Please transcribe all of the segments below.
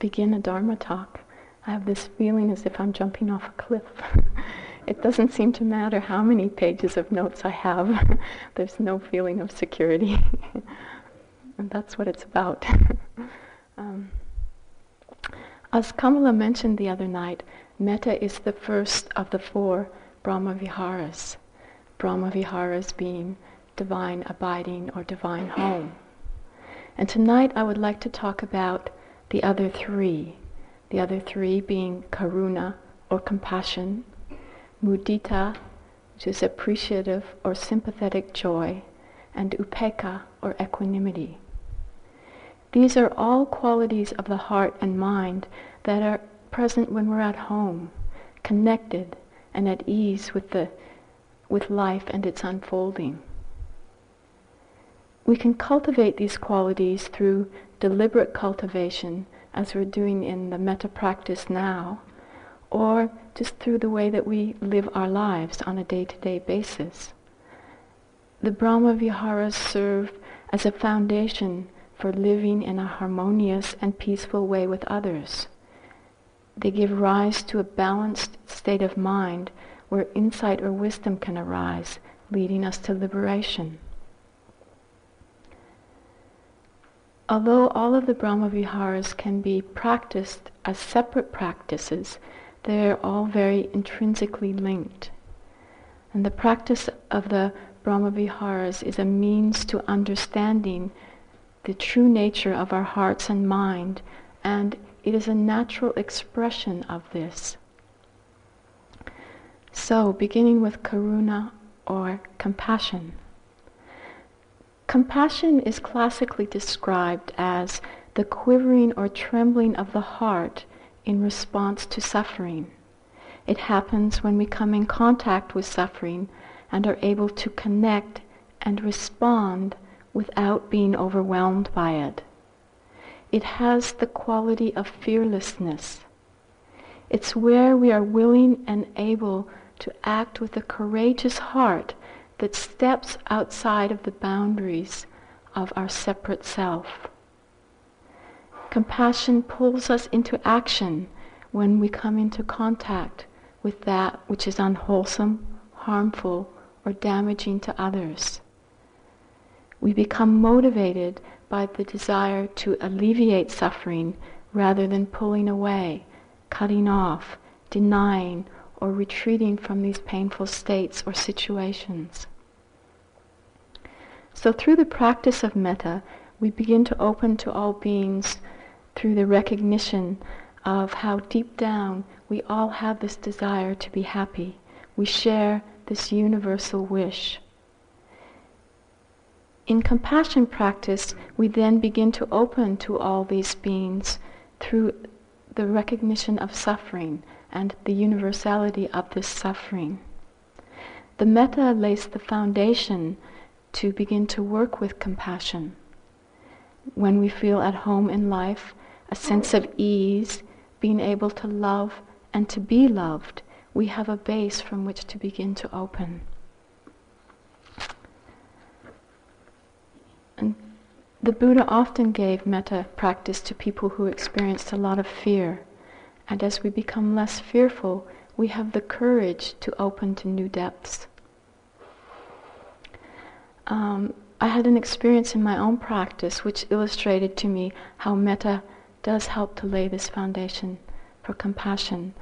begin a Dharma talk, I have this feeling as if I'm jumping off a cliff. it doesn't seem to matter how many pages of notes I have. There's no feeling of security. and that's what it's about. um, as Kamala mentioned the other night, metta is the first of the four Brahma Viharas. Brahma Viharas being divine abiding or divine home. And tonight I would like to talk about the other three. The other three being karuna or compassion, mudita, which is appreciative or sympathetic joy, and upekkha or equanimity. These are all qualities of the heart and mind that are present when we're at home, connected and at ease with the with life and its unfolding. We can cultivate these qualities through deliberate cultivation, as we're doing in the metta practice now, or just through the way that we live our lives on a day-to-day basis. The Brahma Viharas serve as a foundation for living in a harmonious and peaceful way with others. They give rise to a balanced state of mind where insight or wisdom can arise, leading us to liberation. Although all of the Brahma Viharas can be practiced as separate practices, they're all very intrinsically linked. And the practice of the Brahma Viharas is a means to understanding the true nature of our hearts and mind, and it is a natural expression of this. So, beginning with karuna or compassion. Compassion is classically described as the quivering or trembling of the heart in response to suffering. It happens when we come in contact with suffering and are able to connect and respond without being overwhelmed by it. It has the quality of fearlessness. It's where we are willing and able to act with a courageous heart that steps outside of the boundaries of our separate self. Compassion pulls us into action when we come into contact with that which is unwholesome, harmful, or damaging to others. We become motivated by the desire to alleviate suffering rather than pulling away, cutting off, denying, or retreating from these painful states or situations. So through the practice of metta, we begin to open to all beings through the recognition of how deep down we all have this desire to be happy. We share this universal wish. In compassion practice, we then begin to open to all these beings through the recognition of suffering and the universality of this suffering. The metta lays the foundation to begin to work with compassion. When we feel at home in life, a sense of ease, being able to love and to be loved, we have a base from which to begin to open. And the Buddha often gave metta practice to people who experienced a lot of fear. And as we become less fearful, we have the courage to open to new depths. Um, I had an experience in my own practice which illustrated to me how metta does help to lay this foundation for compassion.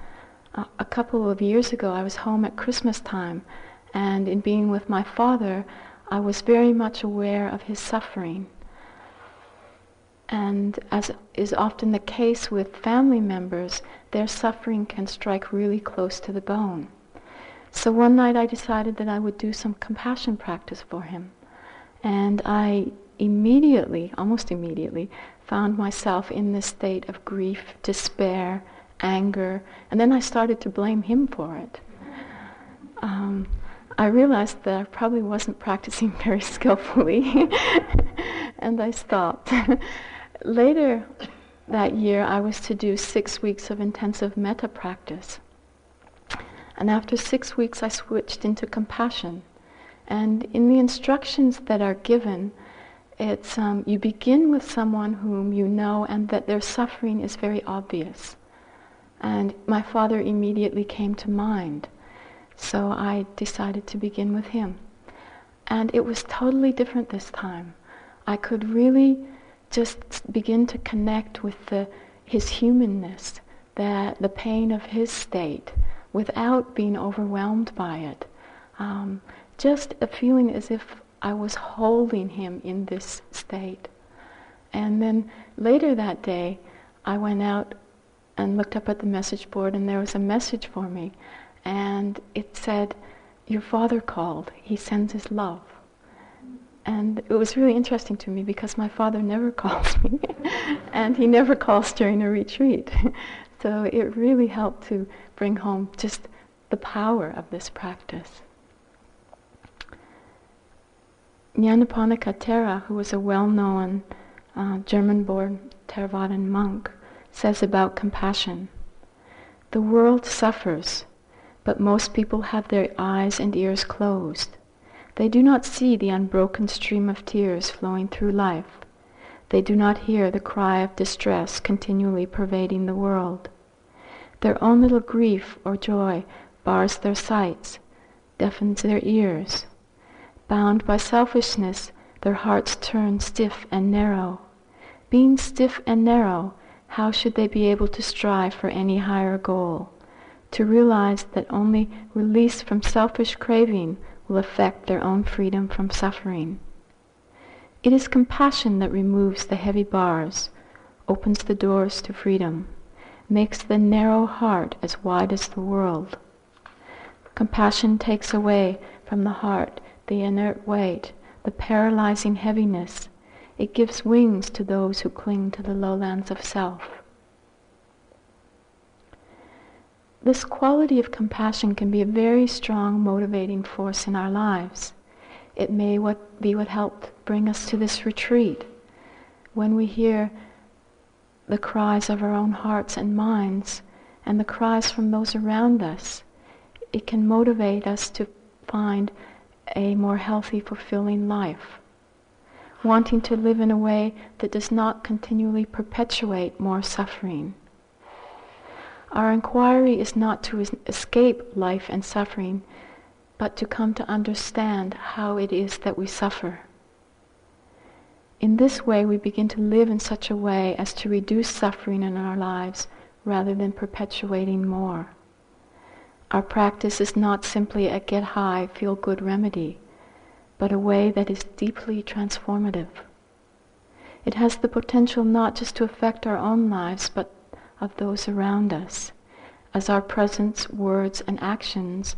Uh, a couple of years ago, I was home at Christmas time, and in being with my father, I was very much aware of his suffering. And as is often the case with family members, their suffering can strike really close to the bone. So one night I decided that I would do some compassion practice for him. And I immediately, almost immediately, found myself in this state of grief, despair, anger, and then I started to blame him for it. Um, I realized that I probably wasn't practicing very skillfully, and I stopped. Later that year, I was to do six weeks of intensive metta practice. And after six weeks, I switched into compassion. And in the instructions that are given, it's um, you begin with someone whom you know and that their suffering is very obvious. And my father immediately came to mind. So I decided to begin with him. And it was totally different this time. I could really just begin to connect with the, his humanness, the, the pain of his state, without being overwhelmed by it. Um, just a feeling as if I was holding him in this state. And then later that day, I went out and looked up at the message board, and there was a message for me. And it said, Your father called. He sends his love. And it was really interesting to me because my father never calls me, and he never calls during a retreat. so it really helped to bring home just the power of this practice. Nyanaponika Thera, who was a well-known uh, German-born Theravadan monk, says about compassion. The world suffers, but most people have their eyes and ears closed. They do not see the unbroken stream of tears flowing through life. They do not hear the cry of distress continually pervading the world. Their own little grief or joy bars their sights, deafens their ears, Bound by selfishness, their hearts turn stiff and narrow. Being stiff and narrow, how should they be able to strive for any higher goal? To realize that only release from selfish craving will affect their own freedom from suffering. It is compassion that removes the heavy bars, opens the doors to freedom, makes the narrow heart as wide as the world. Compassion takes away from the heart the inert weight, the paralyzing heaviness. It gives wings to those who cling to the lowlands of self. This quality of compassion can be a very strong motivating force in our lives. It may what, be what helped bring us to this retreat. When we hear the cries of our own hearts and minds and the cries from those around us, it can motivate us to find a more healthy, fulfilling life. Wanting to live in a way that does not continually perpetuate more suffering. Our inquiry is not to escape life and suffering, but to come to understand how it is that we suffer. In this way, we begin to live in such a way as to reduce suffering in our lives rather than perpetuating more. Our practice is not simply a get high, feel good remedy, but a way that is deeply transformative. It has the potential not just to affect our own lives, but of those around us, as our presence, words, and actions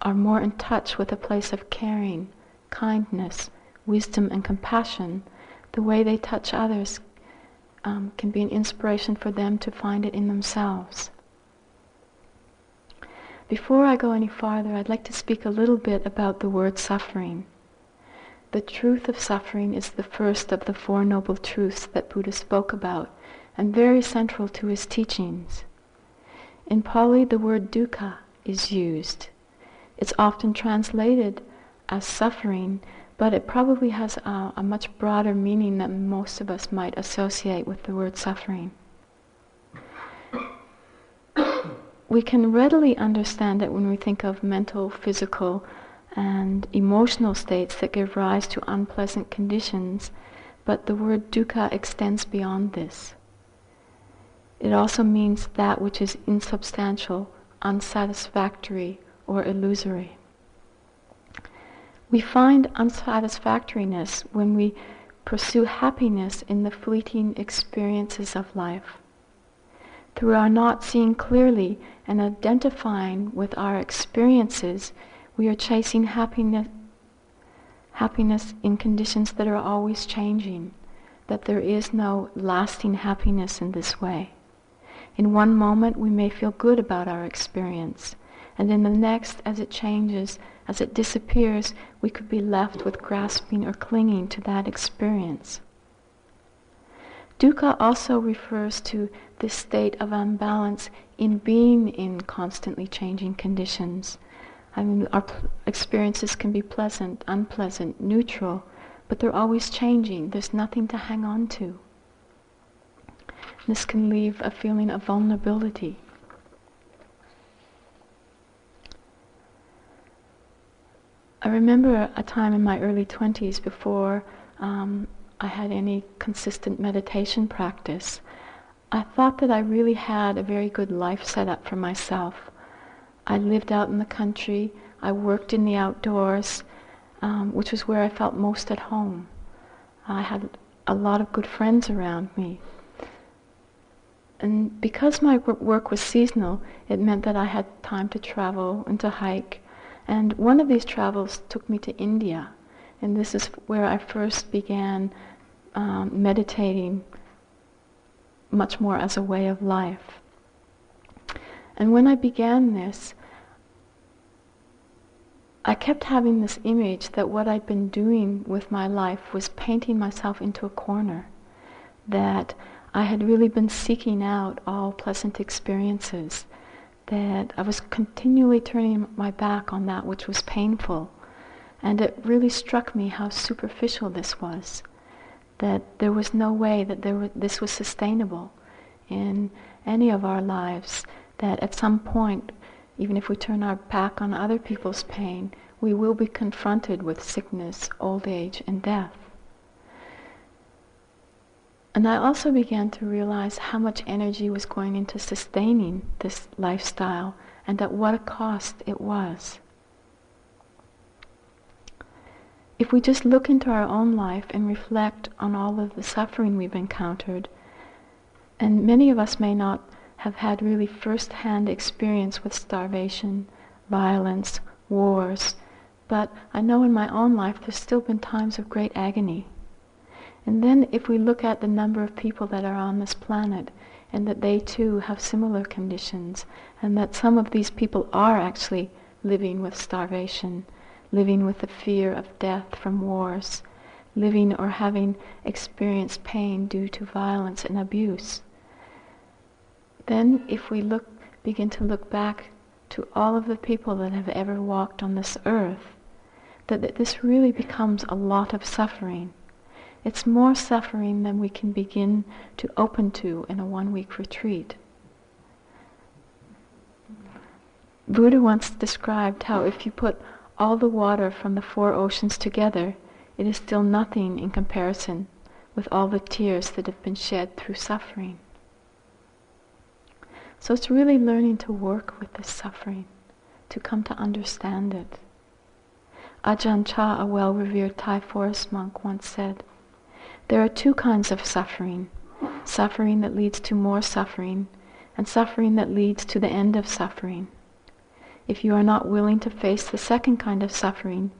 are more in touch with a place of caring, kindness, wisdom, and compassion, the way they touch others um, can be an inspiration for them to find it in themselves. Before I go any farther, I'd like to speak a little bit about the word suffering. The truth of suffering is the first of the Four Noble Truths that Buddha spoke about and very central to his teachings. In Pali, the word dukkha is used. It's often translated as suffering, but it probably has a, a much broader meaning than most of us might associate with the word suffering. we can readily understand it when we think of mental, physical, and emotional states that give rise to unpleasant conditions, but the word dukkha extends beyond this. It also means that which is insubstantial, unsatisfactory, or illusory. We find unsatisfactoriness when we pursue happiness in the fleeting experiences of life. Through our not seeing clearly and identifying with our experiences, we are chasing happiness, happiness in conditions that are always changing, that there is no lasting happiness in this way. In one moment, we may feel good about our experience, and in the next, as it changes, as it disappears, we could be left with grasping or clinging to that experience. Dukkha also refers to this state of unbalance in being in constantly changing conditions. I mean, our experiences can be pleasant, unpleasant, neutral, but they're always changing. There's nothing to hang on to. This can leave a feeling of vulnerability. I remember a time in my early 20s before um, I had any consistent meditation practice. I thought that I really had a very good life set up for myself. I lived out in the country, I worked in the outdoors, um, which was where I felt most at home. I had a lot of good friends around me. And because my work was seasonal, it meant that I had time to travel and to hike and one of these travels took me to India. And this is where I first began um, meditating much more as a way of life. And when I began this, I kept having this image that what I'd been doing with my life was painting myself into a corner, that I had really been seeking out all pleasant experiences, that I was continually turning my back on that which was painful. And it really struck me how superficial this was, that there was no way that there this was sustainable in any of our lives, that at some point, even if we turn our back on other people's pain, we will be confronted with sickness, old age, and death. And I also began to realize how much energy was going into sustaining this lifestyle and at what a cost it was. If we just look into our own life and reflect on all of the suffering we've encountered, and many of us may not have had really first-hand experience with starvation, violence, wars, but I know in my own life there's still been times of great agony and then if we look at the number of people that are on this planet and that they too have similar conditions and that some of these people are actually living with starvation, living with the fear of death from wars, living or having experienced pain due to violence and abuse. Then if we look, begin to look back to all of the people that have ever walked on this earth, that, that this really becomes a lot of suffering it's more suffering than we can begin to open to in a one week retreat. Buddha once described how if you put all the water from the four oceans together, it is still nothing in comparison with all the tears that have been shed through suffering. So it's really learning to work with this suffering, to come to understand it. Ajahn Chah, a well-revered Thai forest monk, once said, there are two kinds of suffering suffering that leads to more suffering, and suffering that leads to the end of suffering. If you are not willing to face the second kind of suffering,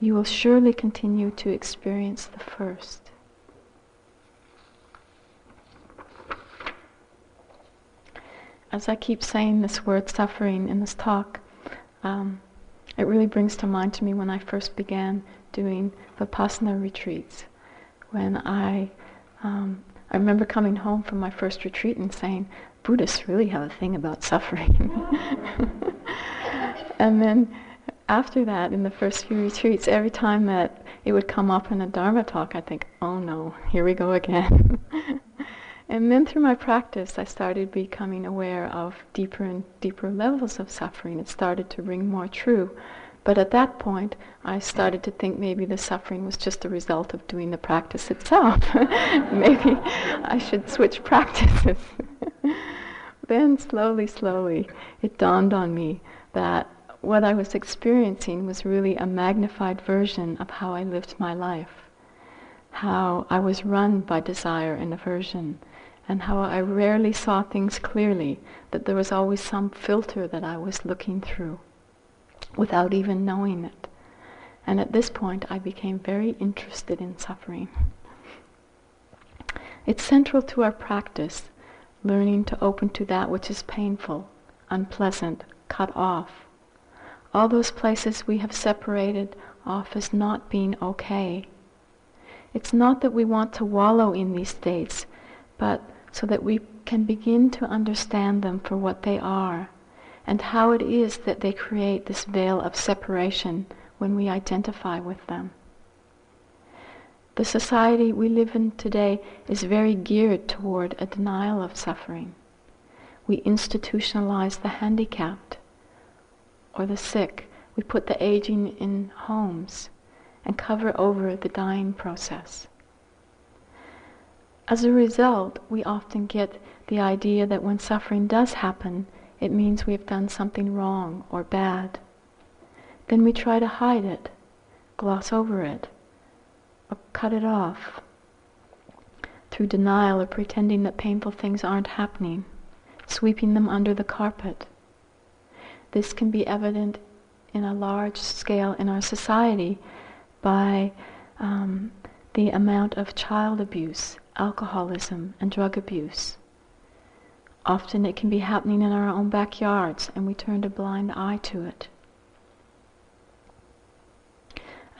you will surely continue to experience the first. As I keep saying this word suffering in this talk, um, it really brings to mind to me when I first began doing Vipassana retreats when I, um, I remember coming home from my first retreat and saying, Buddhists really have a thing about suffering. and then after that, in the first few retreats, every time that it would come up in a Dharma talk, I'd think, oh no, here we go again. and then through my practice, I started becoming aware of deeper and deeper levels of suffering. It started to ring more true. But at that point, I started to think maybe the suffering was just a result of doing the practice itself. maybe I should switch practices. then slowly, slowly, it dawned on me that what I was experiencing was really a magnified version of how I lived my life. How I was run by desire and aversion, and how I rarely saw things clearly, that there was always some filter that I was looking through without even knowing it. And at this point, I became very interested in suffering. It's central to our practice, learning to open to that which is painful, unpleasant, cut off. All those places we have separated off as not being okay. It's not that we want to wallow in these states, but so that we can begin to understand them for what they are and how it is that they create this veil of separation when we identify with them. The society we live in today is very geared toward a denial of suffering. We institutionalize the handicapped or the sick. We put the aging in homes and cover over the dying process. As a result, we often get the idea that when suffering does happen, it means we have done something wrong or bad. Then we try to hide it, gloss over it, or cut it off through denial or pretending that painful things aren't happening, sweeping them under the carpet. This can be evident in a large scale in our society by um, the amount of child abuse, alcoholism, and drug abuse. Often it can be happening in our own backyards and we turn a blind eye to it.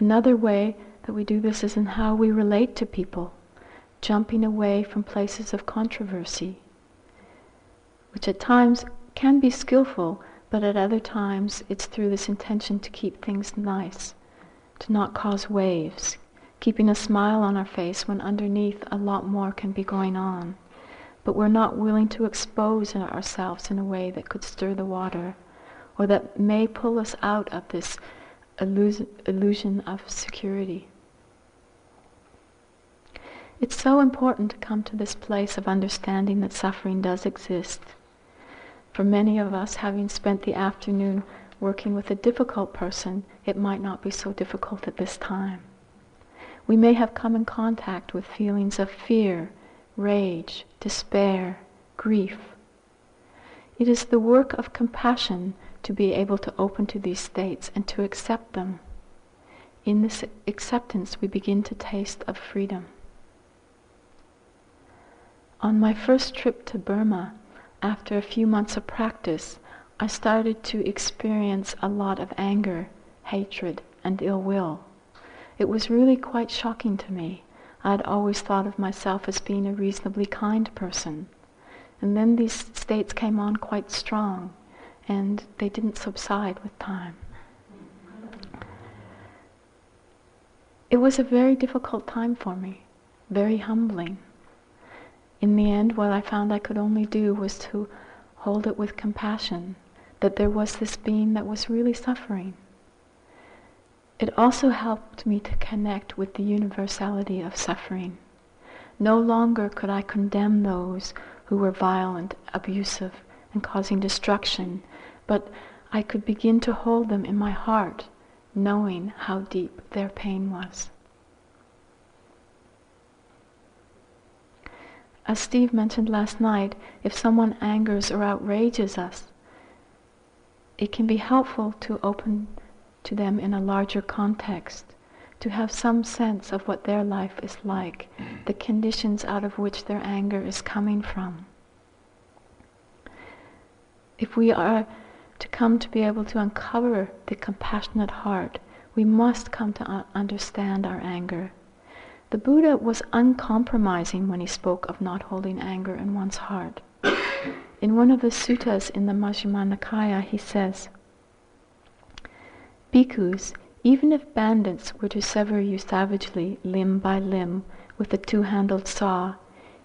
Another way that we do this is in how we relate to people, jumping away from places of controversy, which at times can be skillful, but at other times it's through this intention to keep things nice, to not cause waves, keeping a smile on our face when underneath a lot more can be going on. But we're not willing to expose ourselves in a way that could stir the water, or that may pull us out of this illusion of security. It's so important to come to this place of understanding that suffering does exist. For many of us, having spent the afternoon working with a difficult person, it might not be so difficult at this time. We may have come in contact with feelings of fear, rage, despair, grief. It is the work of compassion to be able to open to these states and to accept them. In this acceptance, we begin to taste of freedom. On my first trip to Burma, after a few months of practice, I started to experience a lot of anger, hatred, and ill will. It was really quite shocking to me. I had always thought of myself as being a reasonably kind person. And then these states came on quite strong, and they didn't subside with time. It was a very difficult time for me, very humbling in the end, what I found I could only do was to hold it with compassion, that there was this being that was really suffering. It also helped me to connect with the universality of suffering. No longer could I condemn those who were violent, abusive, and causing destruction, but I could begin to hold them in my heart, knowing how deep their pain was. As Steve mentioned last night, if someone angers or outrages us, it can be helpful to open to them in a larger context, to have some sense of what their life is like, the conditions out of which their anger is coming from. If we are to come to be able to uncover the compassionate heart, we must come to understand our anger. The Buddha was uncompromising when he spoke of not holding anger in one's heart. In one of the suttas in the Majjhima Nikaya, he says, Bhikkhus, even if bandits were to sever you savagely, limb by limb, with a two-handled saw,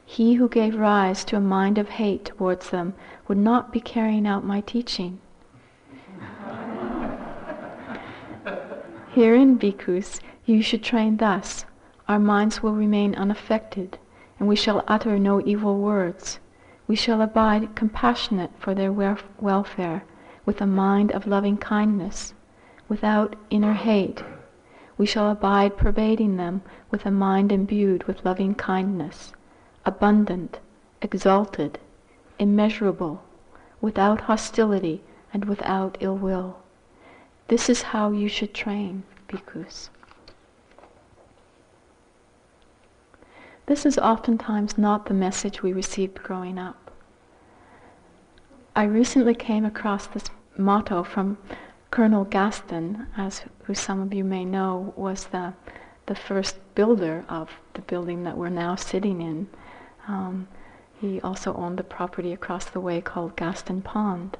he who gave rise to a mind of hate towards them would not be carrying out my teaching. Herein, bhikkhus, you should train thus our minds will remain unaffected, and we shall utter no evil words. We shall abide compassionate for their welfare, with a mind of loving kindness, without inner hate. We shall abide pervading them with a mind imbued with loving kindness, abundant, exalted, immeasurable, without hostility and without ill will. This is how you should train, bhikkhus. This is oftentimes not the message we received growing up. I recently came across this motto from Colonel Gaston, as who some of you may know was the the first builder of the building that we're now sitting in. Um, he also owned the property across the way called Gaston Pond.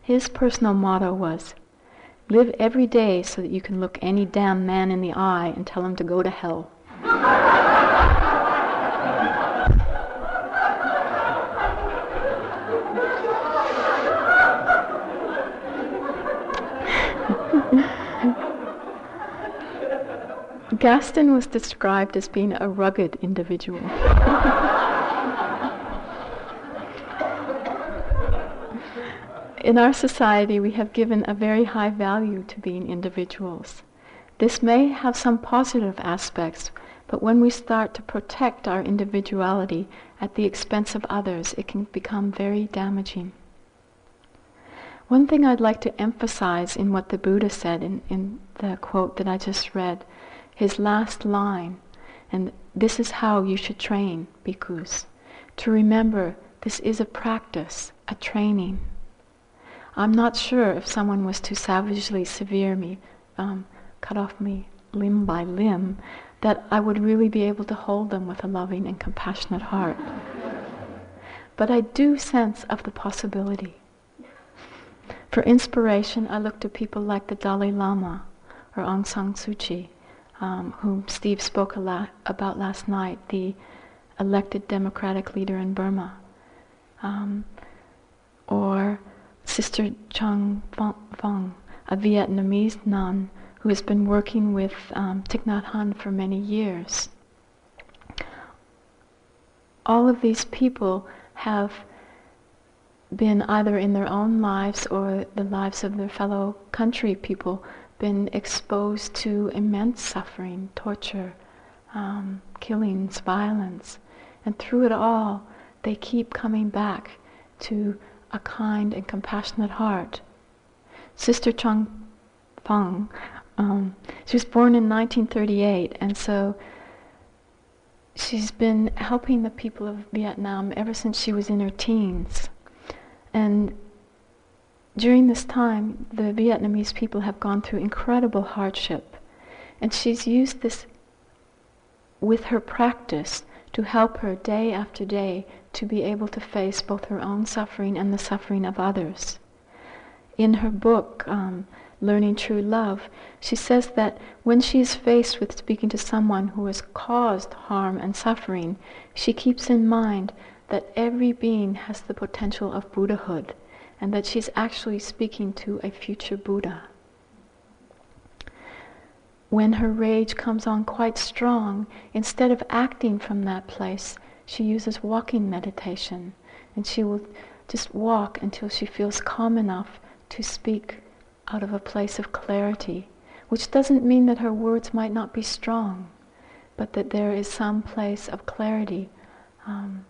His personal motto was, Live every day so that you can look any damn man in the eye and tell him to go to hell. Gaston was described as being a rugged individual. In our society, we have given a very high value to being individuals. This may have some positive aspects, but when we start to protect our individuality at the expense of others, it can become very damaging. One thing I'd like to emphasize in what the Buddha said in, in the quote that I just read, his last line, and this is how you should train bhikkhus, to remember this is a practice, a training. I'm not sure if someone was to savagely severe me, um, cut off me limb by limb, that I would really be able to hold them with a loving and compassionate heart. but I do sense of the possibility. For inspiration, I look to people like the Dalai Lama or Aung San Suu Kyi, um, whom Steve spoke la- about last night, the elected democratic leader in Burma. Um, or Sister Chan Khong, a Vietnamese nun who has been working with um, Thich Nhat Hanh for many years. All of these people have been either in their own lives or the lives of their fellow country people been exposed to immense suffering, torture, um, killings, violence. And through it all, they keep coming back to a kind and compassionate heart. Sister Chan Khong, um, she was born in 1938, and so she's been helping the people of Vietnam ever since she was in her teens. And during this time, the Vietnamese people have gone through incredible hardship. And she's used this with her practice to help her day after day to be able to face both her own suffering and the suffering of others. In her book, um, Learning True Love, she says that when she is faced with speaking to someone who has caused harm and suffering, she keeps in mind that every being has the potential of Buddhahood and that she's actually speaking to a future Buddha. When her rage comes on quite strong, instead of acting from that place, she uses walking meditation and she will just walk until she feels calm enough to speak out of a place of clarity, which doesn't mean that her words might not be strong, but that there is some place of clarity, um,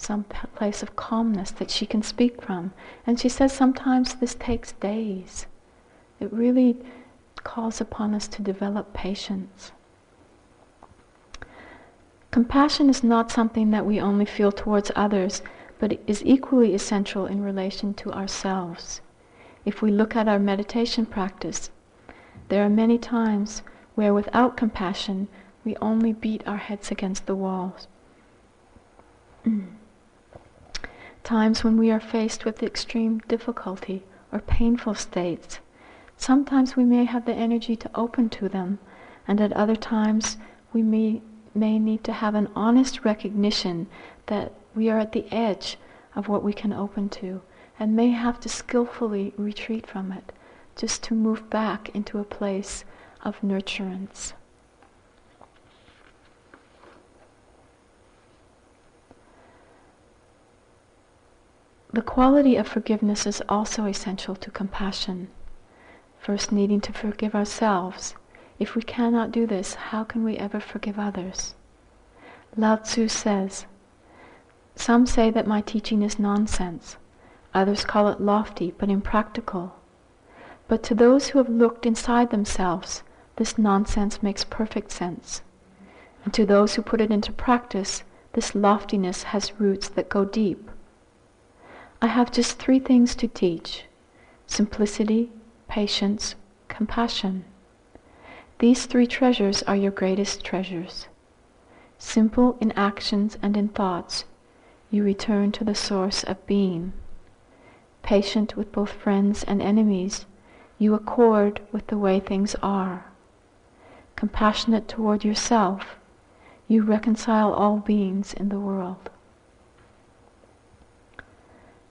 some place of calmness that she can speak from. And she says sometimes this takes days. It really calls upon us to develop patience. Compassion is not something that we only feel towards others, but is equally essential in relation to ourselves. If we look at our meditation practice, there are many times where without compassion we only beat our heads against the walls. times when we are faced with extreme difficulty or painful states. Sometimes we may have the energy to open to them, and at other times we may may need to have an honest recognition that we are at the edge of what we can open to and may have to skillfully retreat from it just to move back into a place of nurturance. The quality of forgiveness is also essential to compassion. First, needing to forgive ourselves if we cannot do this, how can we ever forgive others? Lao Tzu says, Some say that my teaching is nonsense. Others call it lofty but impractical. But to those who have looked inside themselves, this nonsense makes perfect sense. And to those who put it into practice, this loftiness has roots that go deep. I have just three things to teach simplicity, patience, compassion. These three treasures are your greatest treasures. Simple in actions and in thoughts, you return to the source of being. Patient with both friends and enemies, you accord with the way things are. Compassionate toward yourself, you reconcile all beings in the world.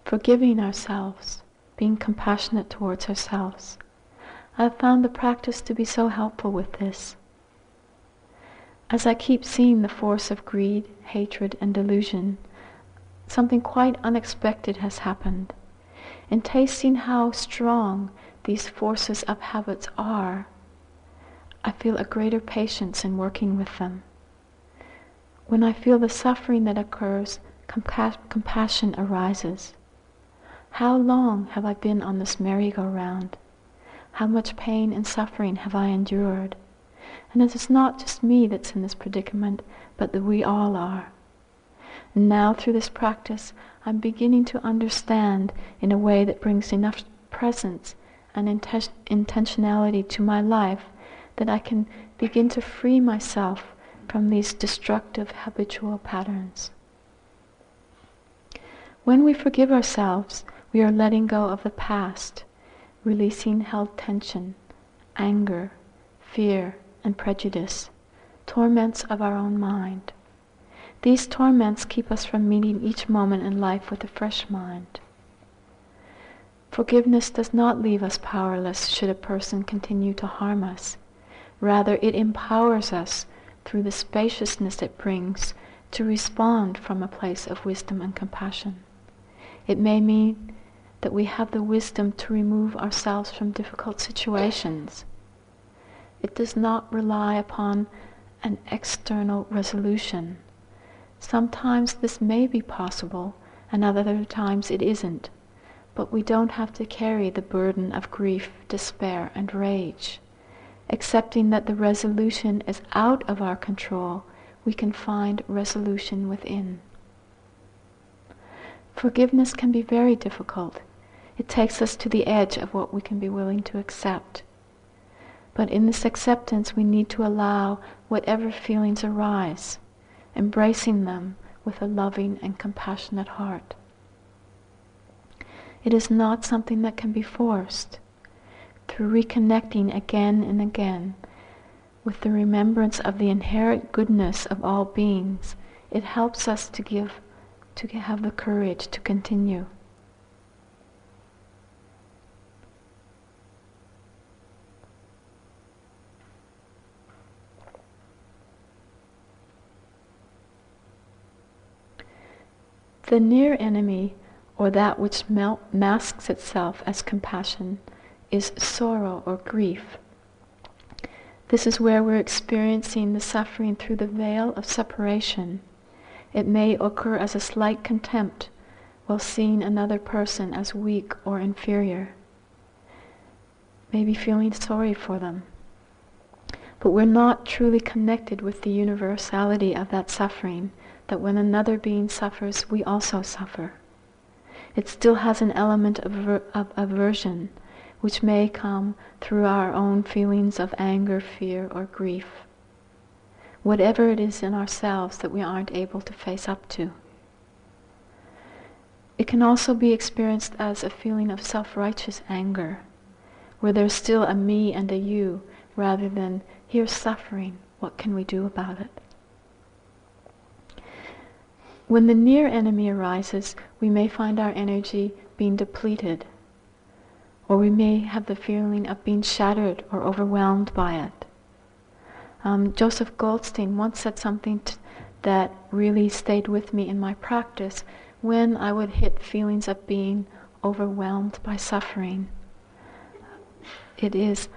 Forgiving ourselves, being compassionate towards ourselves. I've found the practice to be so helpful with this. As I keep seeing the force of greed, hatred, and delusion, something quite unexpected has happened. In tasting how strong these forces of habits are, I feel a greater patience in working with them. When I feel the suffering that occurs, compa- compassion arises. How long have I been on this merry-go-round? How much pain and suffering have I endured? And it is not just me that's in this predicament, but that we all are. And now through this practice, I'm beginning to understand in a way that brings enough presence and inten- intentionality to my life that I can begin to free myself from these destructive habitual patterns. When we forgive ourselves, we are letting go of the past, releasing held tension, anger, fear, and prejudice, torments of our own mind. These torments keep us from meeting each moment in life with a fresh mind. Forgiveness does not leave us powerless should a person continue to harm us. Rather, it empowers us through the spaciousness it brings to respond from a place of wisdom and compassion. It may mean that we have the wisdom to remove ourselves from difficult situations. It does not rely upon an external resolution. Sometimes this may be possible, and other times it isn't. But we don't have to carry the burden of grief, despair, and rage. Accepting that the resolution is out of our control, we can find resolution within. Forgiveness can be very difficult. It takes us to the edge of what we can be willing to accept. But in this acceptance, we need to allow whatever feelings arise, embracing them with a loving and compassionate heart. It is not something that can be forced. Through reconnecting again and again with the remembrance of the inherent goodness of all beings, it helps us to give, to have the courage to continue. The near enemy, or that which masks itself as compassion, is sorrow or grief. This is where we're experiencing the suffering through the veil of separation. It may occur as a slight contempt while seeing another person as weak or inferior. Maybe feeling sorry for them. But we're not truly connected with the universality of that suffering that when another being suffers, we also suffer. It still has an element of, of aversion, which may come through our own feelings of anger, fear, or grief. Whatever it is in ourselves that we aren't able to face up to. It can also be experienced as a feeling of self righteous anger, where there's still a me and a you, rather than here's suffering, what can we do about it? When the near enemy arises, we may find our energy being depleted, or we may have the feeling of being shattered or overwhelmed by it. Um, Joseph Goldstein once said something t- that really stayed with me in my practice when I would hit feelings of being overwhelmed by suffering. It is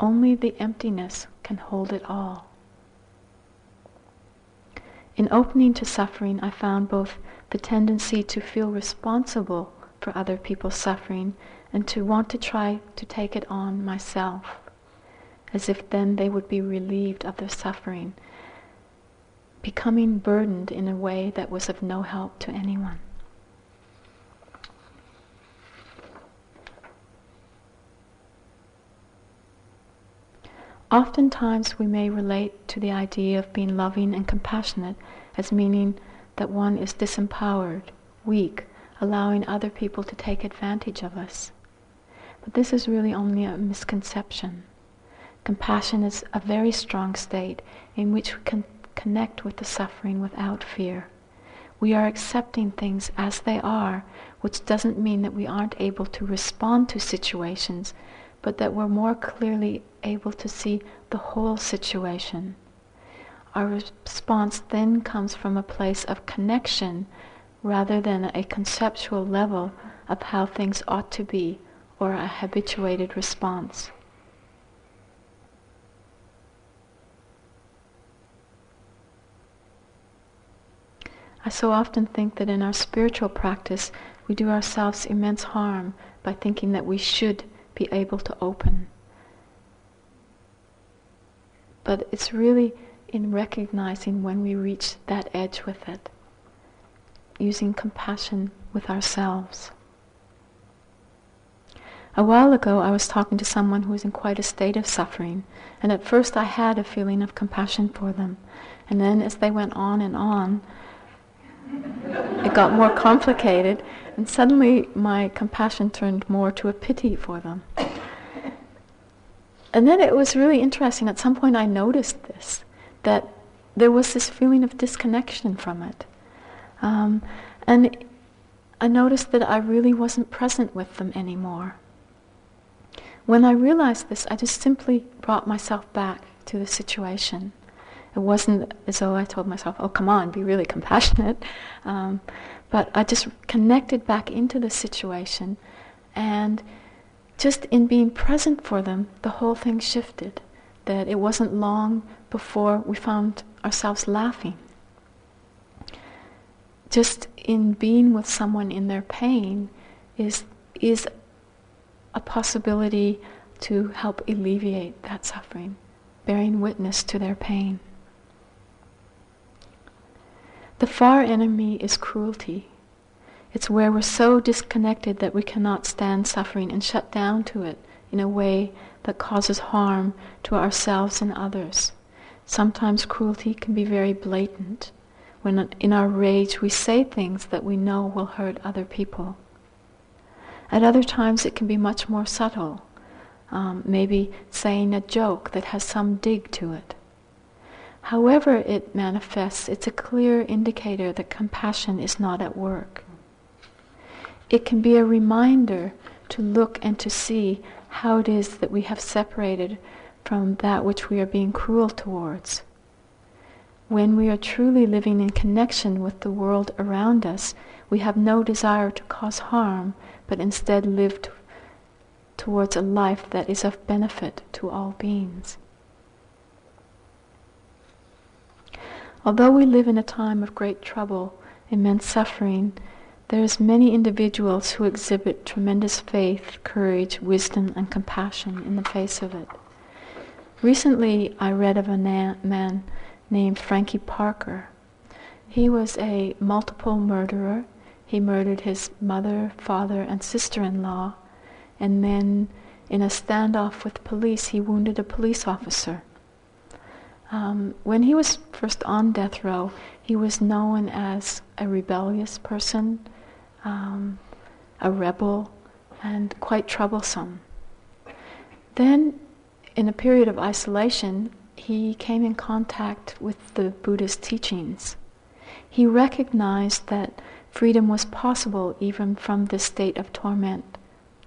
only the emptiness can hold it all. In opening to suffering, I found both the tendency to feel responsible for other people's suffering and to want to try to take it on myself, as if then they would be relieved of their suffering, becoming burdened in a way that was of no help to anyone. Oftentimes we may relate to the idea of being loving and compassionate as meaning that one is disempowered, weak, allowing other people to take advantage of us. But this is really only a misconception. Compassion is a very strong state in which we can connect with the suffering without fear. We are accepting things as they are, which doesn't mean that we aren't able to respond to situations, but that we're more clearly able to see the whole situation. Our response then comes from a place of connection rather than a conceptual level of how things ought to be or a habituated response. I so often think that in our spiritual practice, we do ourselves immense harm by thinking that we should be able to open. But it's really in recognizing when we reach that edge with it, using compassion with ourselves. A while ago, I was talking to someone who was in quite a state of suffering, and at first I had a feeling of compassion for them. And then, as they went on and on, it got more complicated, and suddenly my compassion turned more to a pity for them. And then it was really interesting. At some point, I noticed this that there was this feeling of disconnection from it. Um, and I noticed that I really wasn't present with them anymore. When I realized this, I just simply brought myself back to the situation. It wasn't as though I told myself, oh, come on, be really compassionate. Um, but I just connected back into the situation. And just in being present for them, the whole thing shifted. That it wasn't long before we found ourselves laughing. Just in being with someone in their pain is, is a possibility to help alleviate that suffering, bearing witness to their pain. The far enemy is cruelty. It's where we're so disconnected that we cannot stand suffering and shut down to it in a way that causes harm to ourselves and others. Sometimes cruelty can be very blatant, when in our rage we say things that we know will hurt other people. At other times it can be much more subtle, um, maybe saying a joke that has some dig to it. However it manifests, it's a clear indicator that compassion is not at work. It can be a reminder to look and to see how it is that we have separated from that which we are being cruel towards. When we are truly living in connection with the world around us, we have no desire to cause harm, but instead live t- towards a life that is of benefit to all beings. Although we live in a time of great trouble, immense suffering, there's many individuals who exhibit tremendous faith, courage, wisdom, and compassion in the face of it. Recently, I read of a na- man named Frankie Parker. He was a multiple murderer. He murdered his mother, father, and sister in law, and then, in a standoff with police, he wounded a police officer. Um, when he was first on death row, he was known as a rebellious person, um, a rebel, and quite troublesome. Then, in a period of isolation, he came in contact with the Buddhist teachings. He recognized that freedom was possible even from the state of torment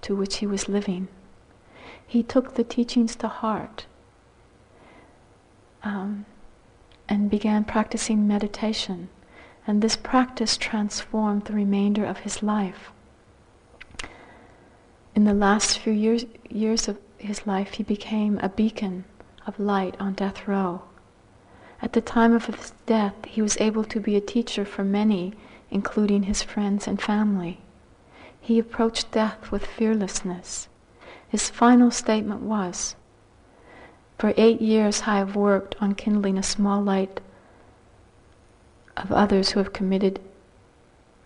to which he was living. He took the teachings to heart um, and began practicing meditation. And this practice transformed the remainder of his life. In the last few years, years of his life, he became a beacon of light on death row. At the time of his death, he was able to be a teacher for many, including his friends and family. He approached death with fearlessness. His final statement was, for eight years, I have worked on kindling a small light of others who have committed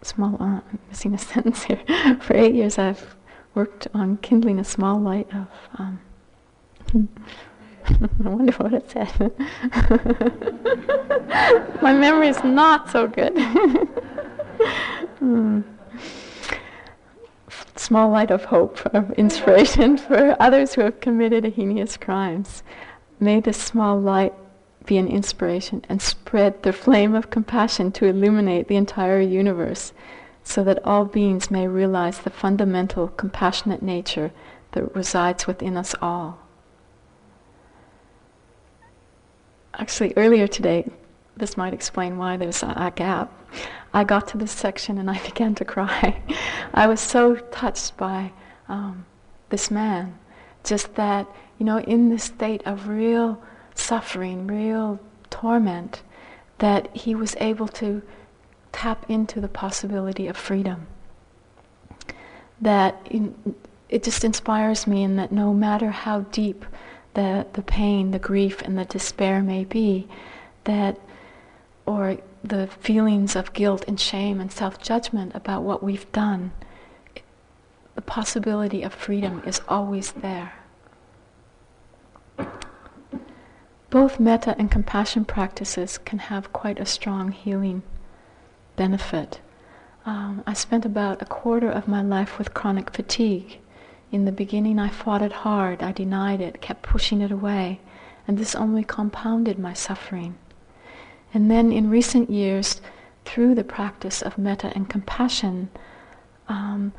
small. Uh, I'm missing a sentence here. For eight years, I've worked on kindling a small light of. Um, I wonder what it said. My memory is not so good. mm. Small light of hope, of inspiration for others who have committed heinous crimes. May this small light be an inspiration and spread the flame of compassion to illuminate the entire universe so that all beings may realize the fundamental compassionate nature that resides within us all. Actually, earlier today, this might explain why there's a, a gap. I got to this section and I began to cry. I was so touched by um, this man, just that, you know, in this state of real suffering, real torment, that he was able to tap into the possibility of freedom. That in, it just inspires me in that no matter how deep the, the pain, the grief, and the despair may be, that, or the feelings of guilt and shame and self judgment about what we've done, the possibility of freedom is always there. Both metta and compassion practices can have quite a strong healing benefit. Um, I spent about a quarter of my life with chronic fatigue. In the beginning, I fought it hard, I denied it, kept pushing it away, and this only compounded my suffering. And then in recent years, through the practice of metta and compassion, um,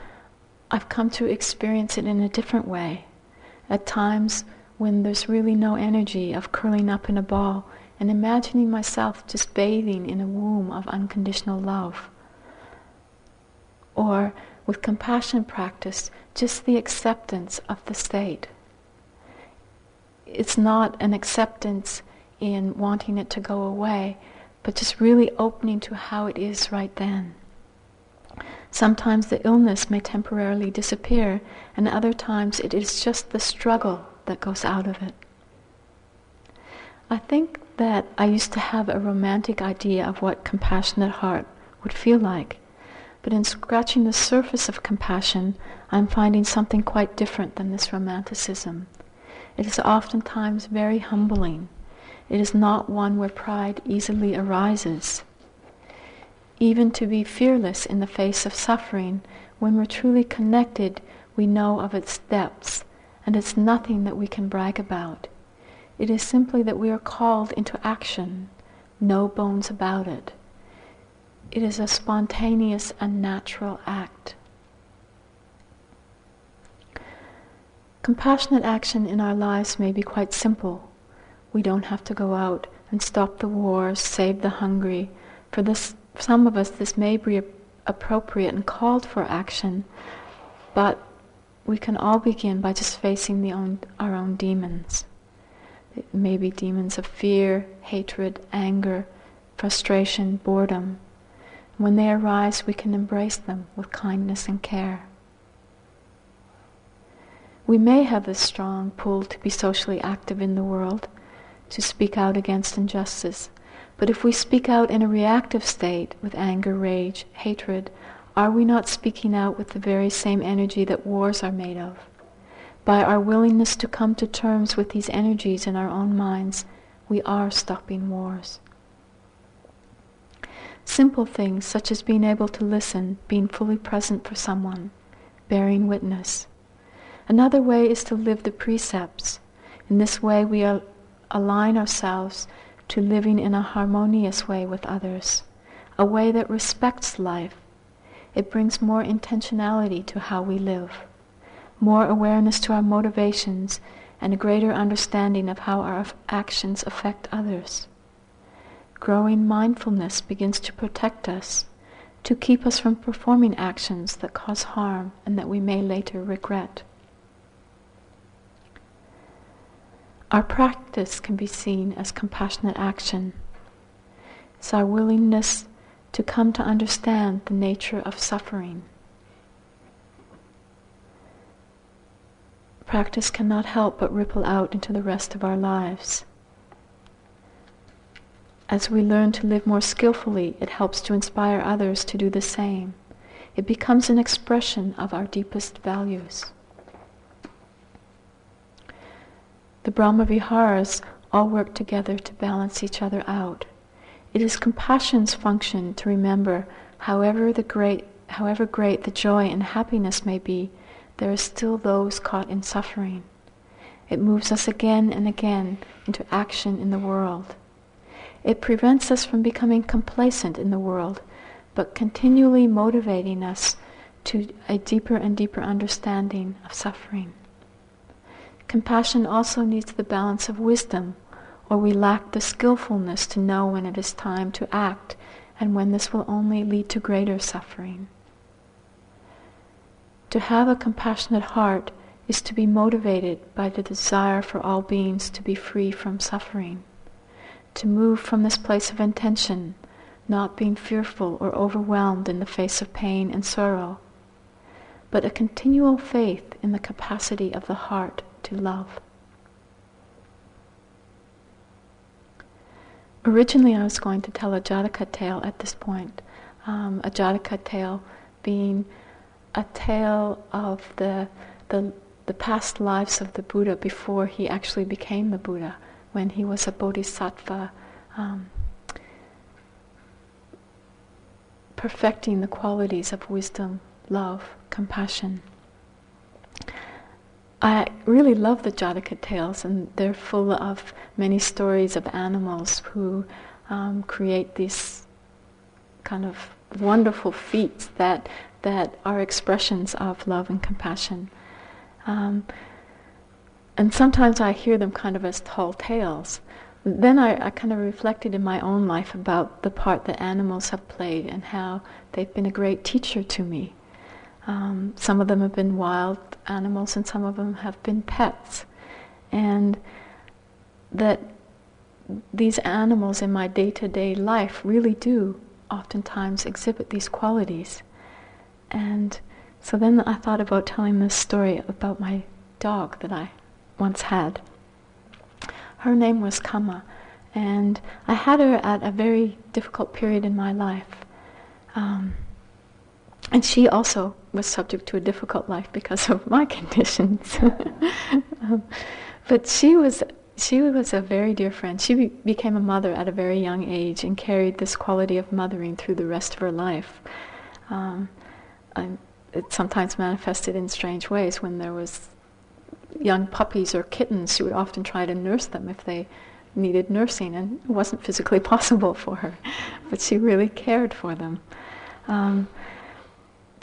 I've come to experience it in a different way. At times, when there's really no energy of curling up in a ball and imagining myself just bathing in a womb of unconditional love. Or with compassion practice, just the acceptance of the state. It's not an acceptance in wanting it to go away, but just really opening to how it is right then. Sometimes the illness may temporarily disappear, and other times it is just the struggle that goes out of it. I think that I used to have a romantic idea of what compassionate heart would feel like. But in scratching the surface of compassion, I'm finding something quite different than this romanticism. It is oftentimes very humbling. It is not one where pride easily arises. Even to be fearless in the face of suffering, when we're truly connected, we know of its depths and it's nothing that we can brag about. It is simply that we are called into action, no bones about it. It is a spontaneous and natural act. Compassionate action in our lives may be quite simple. We don't have to go out and stop the wars, save the hungry. For this, some of us, this may be appropriate and called for action, but we can all begin by just facing own, our own demons. It may be demons of fear, hatred, anger, frustration, boredom. When they arise, we can embrace them with kindness and care. We may have this strong pull to be socially active in the world, to speak out against injustice, but if we speak out in a reactive state with anger, rage, hatred, are we not speaking out with the very same energy that wars are made of? By our willingness to come to terms with these energies in our own minds, we are stopping wars. Simple things such as being able to listen, being fully present for someone, bearing witness. Another way is to live the precepts. In this way, we align ourselves to living in a harmonious way with others, a way that respects life it brings more intentionality to how we live, more awareness to our motivations, and a greater understanding of how our actions affect others. Growing mindfulness begins to protect us, to keep us from performing actions that cause harm and that we may later regret. Our practice can be seen as compassionate action. It's our willingness to come to understand the nature of suffering. Practice cannot help but ripple out into the rest of our lives. As we learn to live more skillfully, it helps to inspire others to do the same. It becomes an expression of our deepest values. The Brahma Viharas all work together to balance each other out. It is compassion's function to remember, however the great, however great the joy and happiness may be, there are still those caught in suffering. It moves us again and again into action in the world. It prevents us from becoming complacent in the world, but continually motivating us to a deeper and deeper understanding of suffering. Compassion also needs the balance of wisdom, or we lack the skillfulness to know when it is time to act and when this will only lead to greater suffering. To have a compassionate heart is to be motivated by the desire for all beings to be free from suffering, to move from this place of intention, not being fearful or overwhelmed in the face of pain and sorrow, but a continual faith in the capacity of the heart to love. Originally, I was going to tell a Jataka tale at this point, um, a Jataka tale being a tale of the, the, the past lives of the Buddha before he actually became the Buddha, when he was a bodhisattva, um, perfecting the qualities of wisdom, love, compassion. I really love the Jataka tales, and they're full of many stories of animals who um, create these kind of wonderful feats that that are expressions of love and compassion. Um, and sometimes I hear them kind of as tall tales. Then I, I, kind of reflected in my own life about the part that animals have played and how they've been a great teacher to me. Um, some of them have been wild animals and some of them have been pets. And that these animals in my day to day life really do oftentimes exhibit these qualities. And so then I thought about telling this story about my dog that I once had. Her name was Kama, and I had her at a very difficult period in my life. Um, and she also was subject to a difficult life because of my conditions. um, but she was she was a very dear friend. She be- became a mother at a very young age and carried this quality of mothering through the rest of her life. Um, it sometimes manifested in strange ways. When there was young puppies or kittens, she would often try to nurse them if they needed nursing, and it wasn't physically possible for her, but she really cared for them. Um,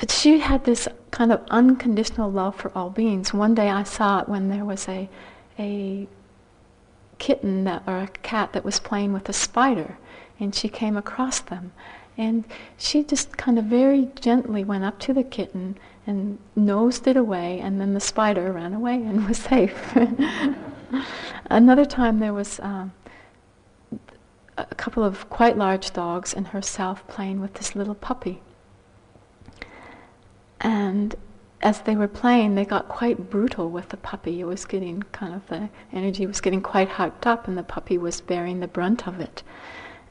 but she had this kind of unconditional love for all beings. One day I saw it when there was a, a kitten that, or a cat that was playing with a spider, and she came across them. And she just kind of very gently went up to the kitten and nosed it away, and then the spider ran away and was safe. Another time there was um, a couple of quite large dogs and herself playing with this little puppy. And as they were playing, they got quite brutal with the puppy. It was getting kind of the energy was getting quite hyped up, and the puppy was bearing the brunt of it.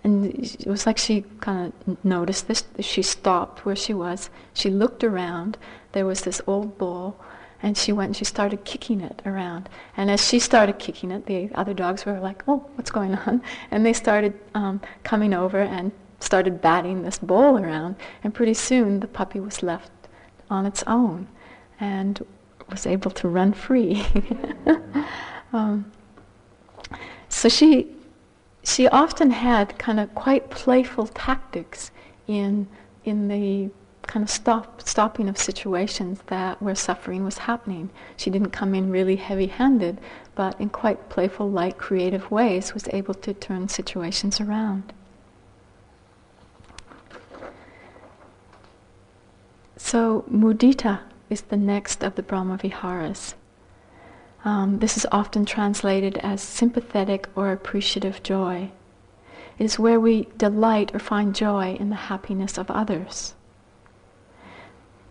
And it was like she kind of noticed this. She stopped where she was. She looked around. There was this old bull, and she went and she started kicking it around. And as she started kicking it, the other dogs were like, "Oh, what's going on?" And they started um, coming over and started batting this bull around. And pretty soon, the puppy was left on its own and was able to run free. um, so she, she often had kind of quite playful tactics in, in the kind of stop, stopping of situations that where suffering was happening. She didn't come in really heavy-handed, but in quite playful, light, creative ways was able to turn situations around. So mudita is the next of the Brahma Viharas. Um, this is often translated as sympathetic or appreciative joy. It is where we delight or find joy in the happiness of others.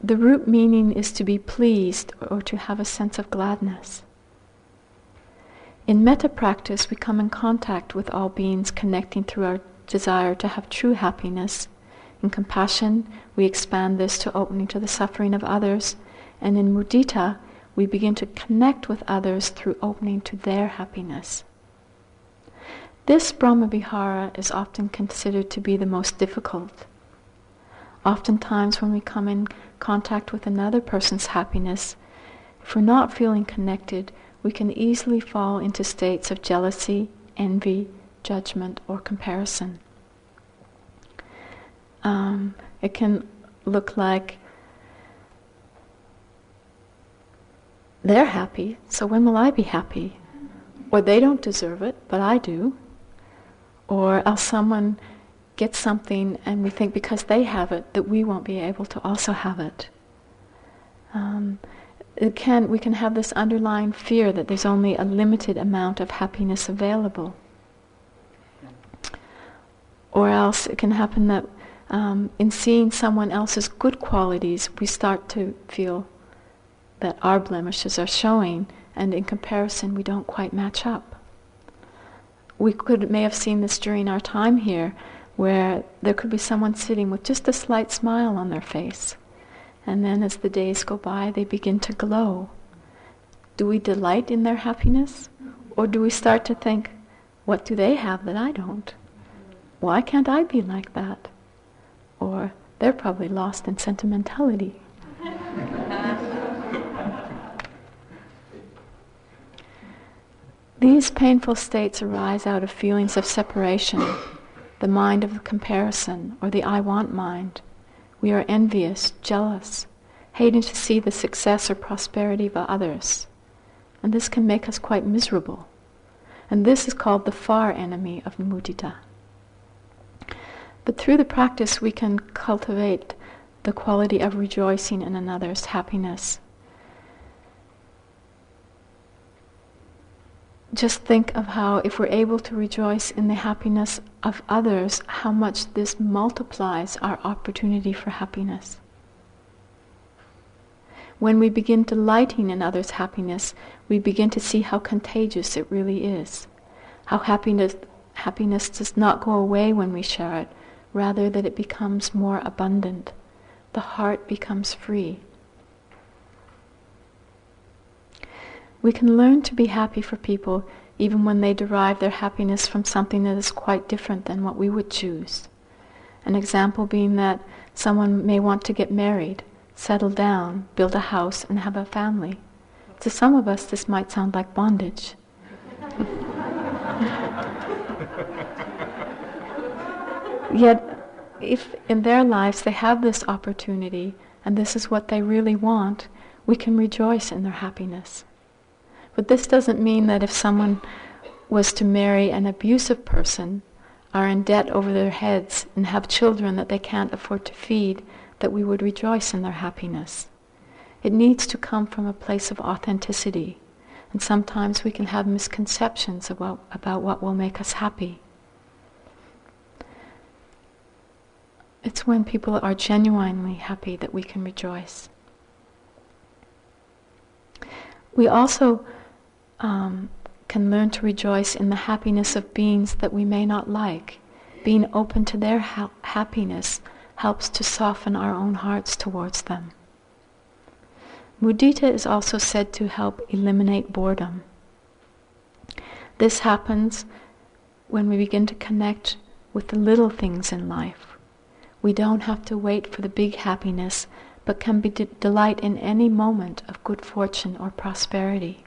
The root meaning is to be pleased or to have a sense of gladness. In metta practice, we come in contact with all beings connecting through our desire to have true happiness in compassion, we expand this to opening to the suffering of others. And in mudita, we begin to connect with others through opening to their happiness. This Brahmavihara is often considered to be the most difficult. Oftentimes, when we come in contact with another person's happiness, if we're not feeling connected, we can easily fall into states of jealousy, envy, judgment, or comparison. Um, it can look like they're happy, so when will I be happy? Or they don't deserve it, but I do. Or else someone gets something and we think because they have it that we won't be able to also have it. Um, it can, we can have this underlying fear that there's only a limited amount of happiness available. Or else it can happen that um, in seeing someone else's good qualities, we start to feel that our blemishes are showing, and in comparison, we don't quite match up. We could may have seen this during our time here, where there could be someone sitting with just a slight smile on their face, and then as the days go by, they begin to glow. Do we delight in their happiness, or do we start to think, "What do they have that I don't? Why can't I be like that?" Or they're probably lost in sentimentality. These painful states arise out of feelings of separation, the mind of comparison, or the I want mind. We are envious, jealous, hating to see the success or prosperity of others. And this can make us quite miserable. And this is called the far enemy of mudita. But through the practice, we can cultivate the quality of rejoicing in another's happiness just think of how, if we're able to rejoice in the happiness of others, how much this multiplies our opportunity for happiness. When we begin delighting in others' happiness, we begin to see how contagious it really is. How happiness, happiness does not go away when we share it, rather that it becomes more abundant. The heart becomes free. We can learn to be happy for people even when they derive their happiness from something that is quite different than what we would choose. An example being that someone may want to get married, settle down, build a house, and have a family. To some of us, this might sound like bondage. Yet, if in their lives they have this opportunity and this is what they really want, we can rejoice in their happiness. But this doesn't mean that if someone was to marry an abusive person, are in debt over their heads, and have children that they can't afford to feed, that we would rejoice in their happiness. It needs to come from a place of authenticity. And sometimes we can have misconceptions about, about what will make us happy. It's when people are genuinely happy that we can rejoice. We also um, can learn to rejoice in the happiness of beings that we may not like. Being open to their ha- happiness helps to soften our own hearts towards them. Mudita is also said to help eliminate boredom. This happens when we begin to connect with the little things in life. We don't have to wait for the big happiness, but can be de- delight in any moment of good fortune or prosperity.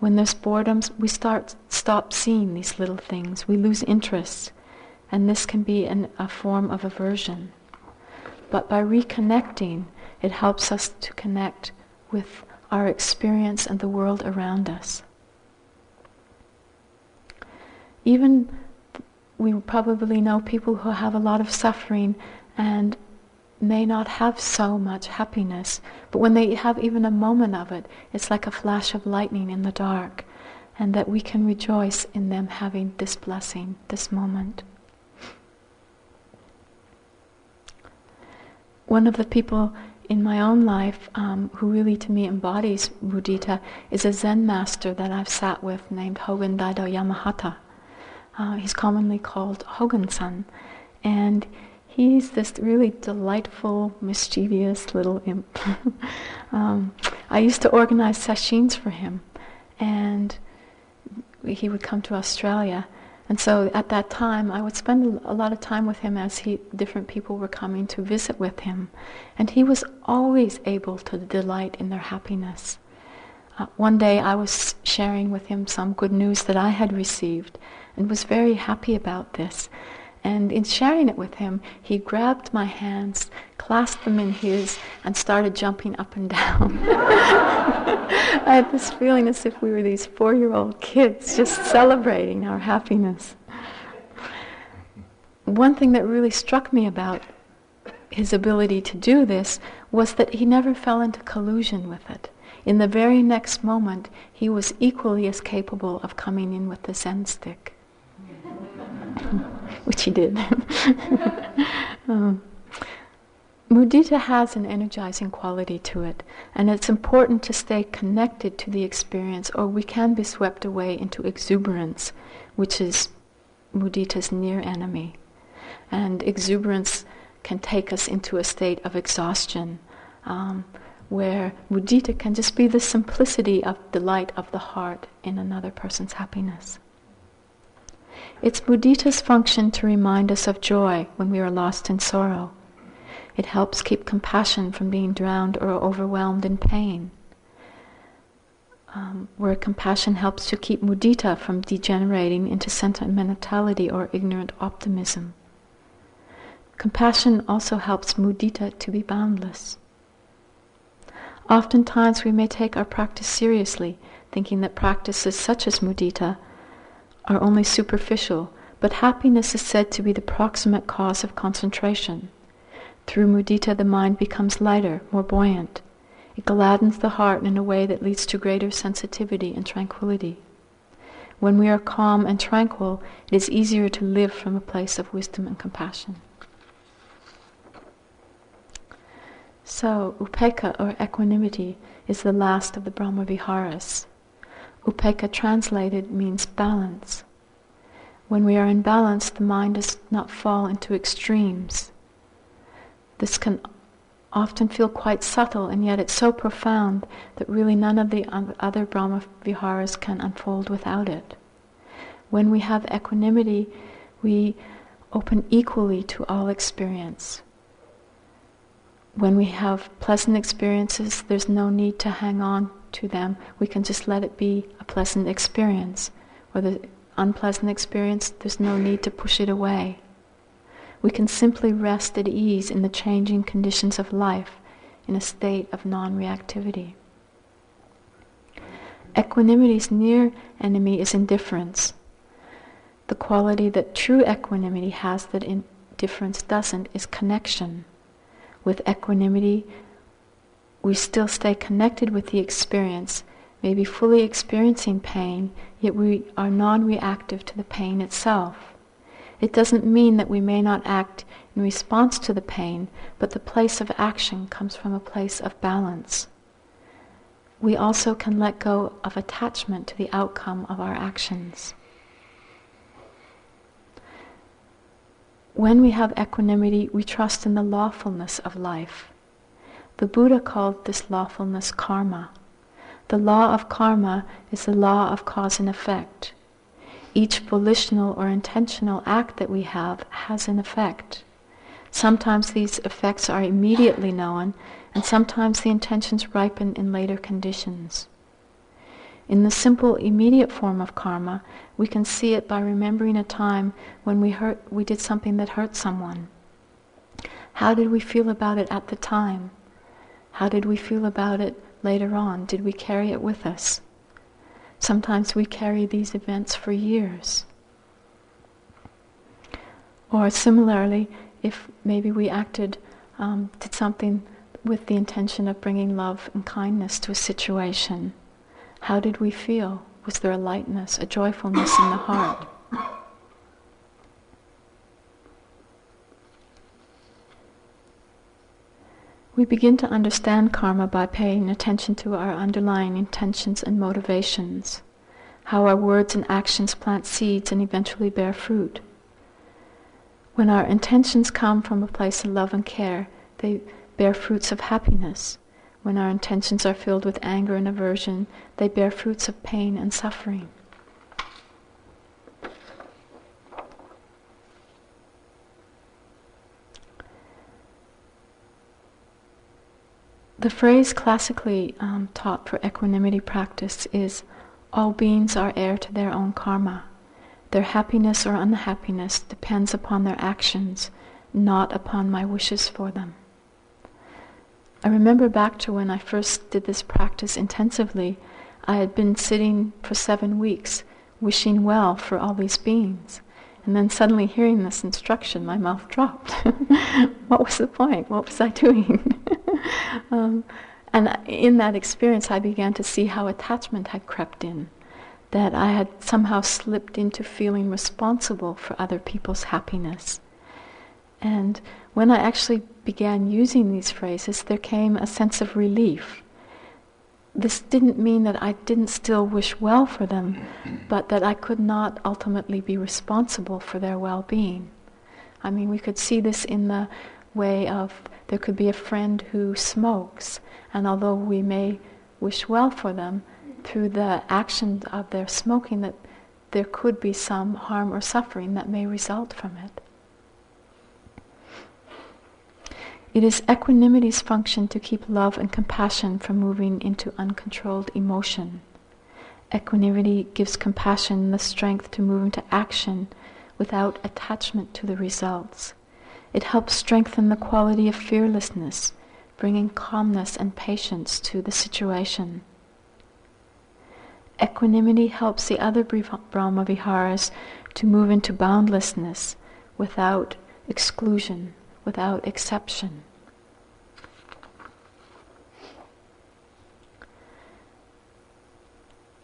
When there's boredom, we start stop seeing these little things. We lose interest, and this can be an, a form of aversion. But by reconnecting, it helps us to connect with our experience and the world around us. Even we probably know people who have a lot of suffering and may not have so much happiness, but when they have even a moment of it, it's like a flash of lightning in the dark, and that we can rejoice in them having this blessing, this moment. One of the people in my own life um, who really to me embodies mudita is a Zen master that I've sat with named Hogen Daido Yamahata. Uh, he's commonly called Hogen-san. And he's this really delightful, mischievous little imp. um, I used to organize sesshins for him, and he would come to Australia. And so at that time, I would spend a lot of time with him as he, different people were coming to visit with him. And he was always able to delight in their happiness. Uh, one day I was sharing with him some good news that I had received and was very happy about this. And in sharing it with him, he grabbed my hands, clasped them in his, and started jumping up and down. I had this feeling as if we were these four year old kids just celebrating our happiness. One thing that really struck me about his ability to do this was that he never fell into collusion with it. In the very next moment, he was equally as capable of coming in with the Zen stick, which he did. um, Mudita has an energizing quality to it, and it's important to stay connected to the experience, or we can be swept away into exuberance, which is mudita's near enemy. And exuberance can take us into a state of exhaustion, um, where mudita can just be the simplicity of delight of the heart in another person's happiness. It's mudita's function to remind us of joy when we are lost in sorrow it helps keep compassion from being drowned or overwhelmed in pain. Um, where compassion helps to keep mudita from degenerating into sentimentality or ignorant optimism. Compassion also helps mudita to be boundless. Oftentimes we may take our practice seriously, thinking that practices such as mudita are only superficial, but happiness is said to be the proximate cause of concentration. Through mudita, the mind becomes lighter, more buoyant. It gladdens the heart in a way that leads to greater sensitivity and tranquility. When we are calm and tranquil, it is easier to live from a place of wisdom and compassion. So, upekkha or equanimity is the last of the Brahma Viharas. Upekkha translated means balance. When we are in balance, the mind does not fall into extremes. This can often feel quite subtle, and yet it's so profound that really none of the other Brahma Viharas can unfold without it. When we have equanimity, we open equally to all experience. When we have pleasant experiences, there's no need to hang on to them. We can just let it be a pleasant experience. Or the unpleasant experience, there's no need to push it away we can simply rest at ease in the changing conditions of life in a state of non reactivity. Equanimity's near enemy is indifference. The quality that true equanimity has that indifference doesn't is connection. With equanimity, we still stay connected with the experience, maybe fully experiencing pain, yet we are non reactive to the pain itself. It doesn't mean that we may not act in response to the pain, but the place of action comes from a place of balance. We also can let go of attachment to the outcome of our actions. When we have equanimity, we trust in the lawfulness of life. The Buddha called this lawfulness karma. The law of karma is the law of cause and effect each volitional or intentional act that we have has an effect. Sometimes these effects are immediately known, and sometimes the intentions ripen in later conditions. In the simple, immediate form of karma, we can see it by remembering a time when we hurt, we did something that hurt someone. How did we feel about it at the time? How did we feel about it later on? Did we carry it with us? Sometimes we carry these events for years. Or similarly, if maybe we acted, um, did something with the intention of bringing love and kindness to a situation, how did we feel? Was there a lightness, a joyfulness in the heart? We begin to understand karma by paying attention to our underlying intentions and motivations, how our words and actions plant seeds and eventually bear fruit. When our intentions come from a place of love and care, they bear fruits of happiness. When our intentions are filled with anger and aversion, they bear fruits of pain and suffering. The phrase classically um, taught for equanimity practice is all beings are heir to their own karma. Their happiness or unhappiness depends upon their actions, not upon my wishes for them. I remember back to when I first did this practice intensively, I had been sitting for seven weeks wishing well for all these beings. And then suddenly hearing this instruction, my mouth dropped. what was the point? What was I doing? um, and in that experience, I began to see how attachment had crept in, that I had somehow slipped into feeling responsible for other people's happiness. And when I actually began using these phrases, there came a sense of relief. This didn't mean that I didn't still wish well for them, but that I could not ultimately be responsible for their well being. I mean, we could see this in the way of there could be a friend who smokes, and although we may wish well for them, through the action of their smoking, that there could be some harm or suffering that may result from it. It is equanimity's function to keep love and compassion from moving into uncontrolled emotion. Equanimity gives compassion the strength to move into action without attachment to the results. It helps strengthen the quality of fearlessness, bringing calmness and patience to the situation. Equanimity helps the other Brahma Viharas to move into boundlessness without exclusion, without exception.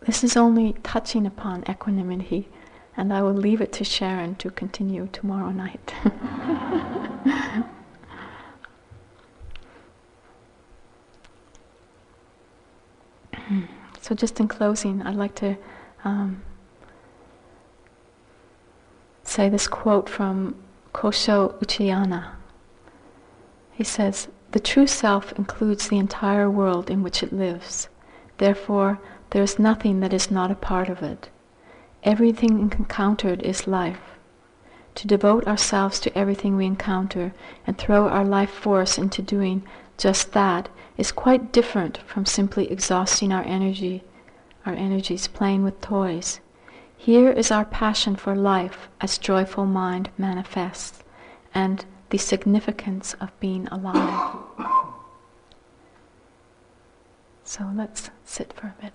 This is only touching upon equanimity, and I will leave it to Sharon to continue tomorrow night. so, just in closing, I'd like to um, say this quote from Kosho Uchiyama. He says, The true self includes the entire world in which it lives. Therefore, there is nothing that is not a part of it. Everything encountered is life. To devote ourselves to everything we encounter and throw our life force into doing just that is quite different from simply exhausting our energy, our energies playing with toys. Here is our passion for life as joyful mind manifests, and the significance of being alive. So let's sit for a bit.